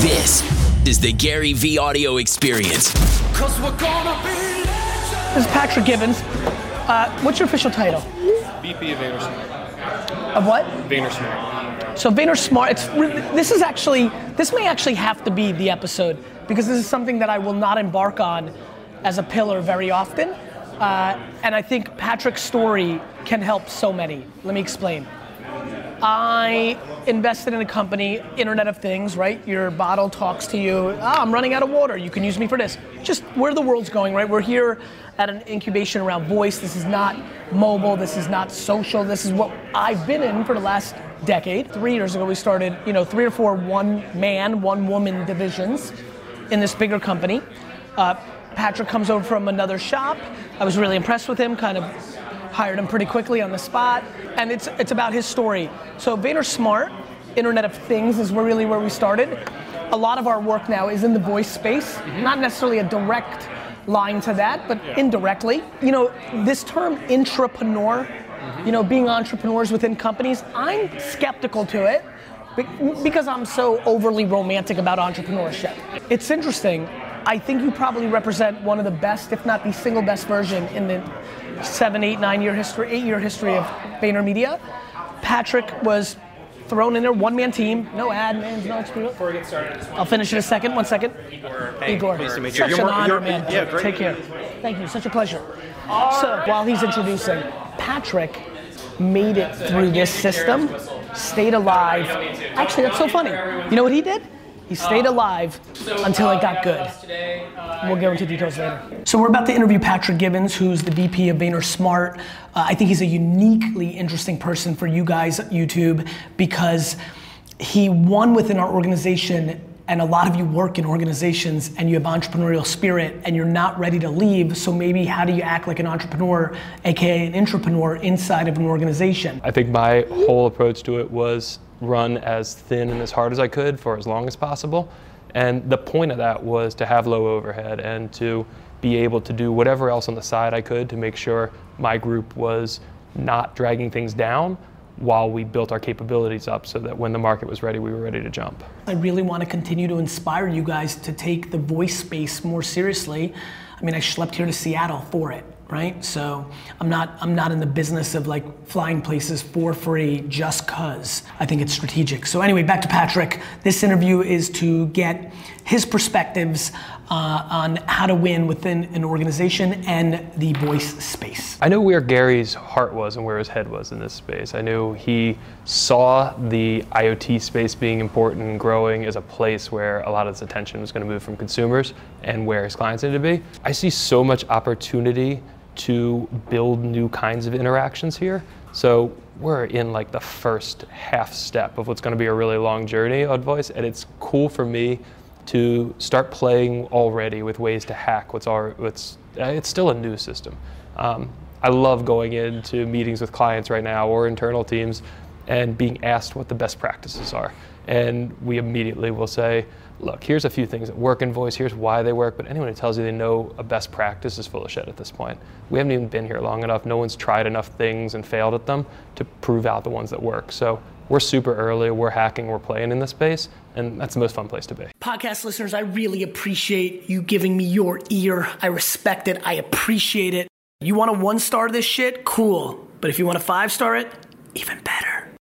This is the GaryVee audio experience. Cause we're gonna be This is Patrick Givens. Uh, what's your official title? VP of VaynerSmart. Of what? VaynerSmart. So VaynerSmart. It's this is actually this may actually have to be the episode because this is something that I will not embark on as a pillar very often, uh, and I think Patrick's story can help so many. Let me explain. I invested in a company, Internet of Things, right? Your bottle talks to you. Ah, I'm running out of water. You can use me for this. Just where the world's going, right? We're here at an incubation around voice. This is not mobile. This is not social. This is what I've been in for the last decade. Three years ago, we started, you know, three or four one-man, one-woman divisions in this bigger company. Uh, Patrick comes over from another shop. I was really impressed with him. Kind of hired him pretty quickly on the spot, and it's it's about his story. So VaynerSmart, Internet of Things, is really where we started. A lot of our work now is in the voice space, mm-hmm. not necessarily a direct line to that, but indirectly. You know, this term intrapreneur, mm-hmm. you know, being entrepreneurs within companies, I'm skeptical to it because I'm so overly romantic about entrepreneurship. It's interesting. I think you probably represent one of the best, if not the single best version in the seven, eight, nine year history, eight year history of VaynerMedia. Patrick was thrown in there, one man team, no admins, no experience. Before we get started, I'll finish in a second, one second. Igor, Igor, pleased to meet you. such You're an more- honor, man. Yeah, great. Take care. Thank you, such a pleasure. So while he's introducing, Patrick made it through this system, stayed alive. Actually, that's so funny. You know what he did? He stayed alive until it got good. We'll go into details later. So we're about to interview Patrick Givens, who's the VP of VaynerSmart. Uh, I think he's a uniquely interesting person for you guys at YouTube because he won within our organization and a lot of you work in organizations and you have entrepreneurial spirit and you're not ready to leave so maybe how do you act like an entrepreneur aka an intrapreneur inside of an organization I think my whole approach to it was run as thin and as hard as I could for as long as possible. And the point of that was to have low overhead and to be able to do whatever else on the side I could to make sure my group was not dragging things down while we built our capabilities up so that when the market was ready, we were ready to jump. i really want to continue to inspire you guys to take the voice space more seriously i mean i slept here to seattle for it right so i'm not i'm not in the business of like flying places for free just cuz i think it's strategic so anyway back to patrick this interview is to get his perspectives uh, on how to win within an organization and the voice space I know where Gary's heart was and where his head was in this space. I knew he saw the IoT space being important and growing as a place where a lot of his attention was going to move from consumers and where his clients needed to be. I see so much opportunity to build new kinds of interactions here. So we're in like the first half step of what's going to be a really long journey on voice, and it's cool for me to start playing already with ways to hack what's our what's uh, it's still a new system. Um, I love going into meetings with clients right now or internal teams and being asked what the best practices are. And we immediately will say, look, here's a few things that work in voice, here's why they work, but anyone who tells you they know a best practice is full of shit at this point. We haven't even been here long enough. No one's tried enough things and failed at them to prove out the ones that work. So we're super early, we're hacking, we're playing in this space, and that's the most fun place to be. podcast listeners i really appreciate you giving me your ear i respect it i appreciate it you want to one star this shit cool but if you want to five star it even better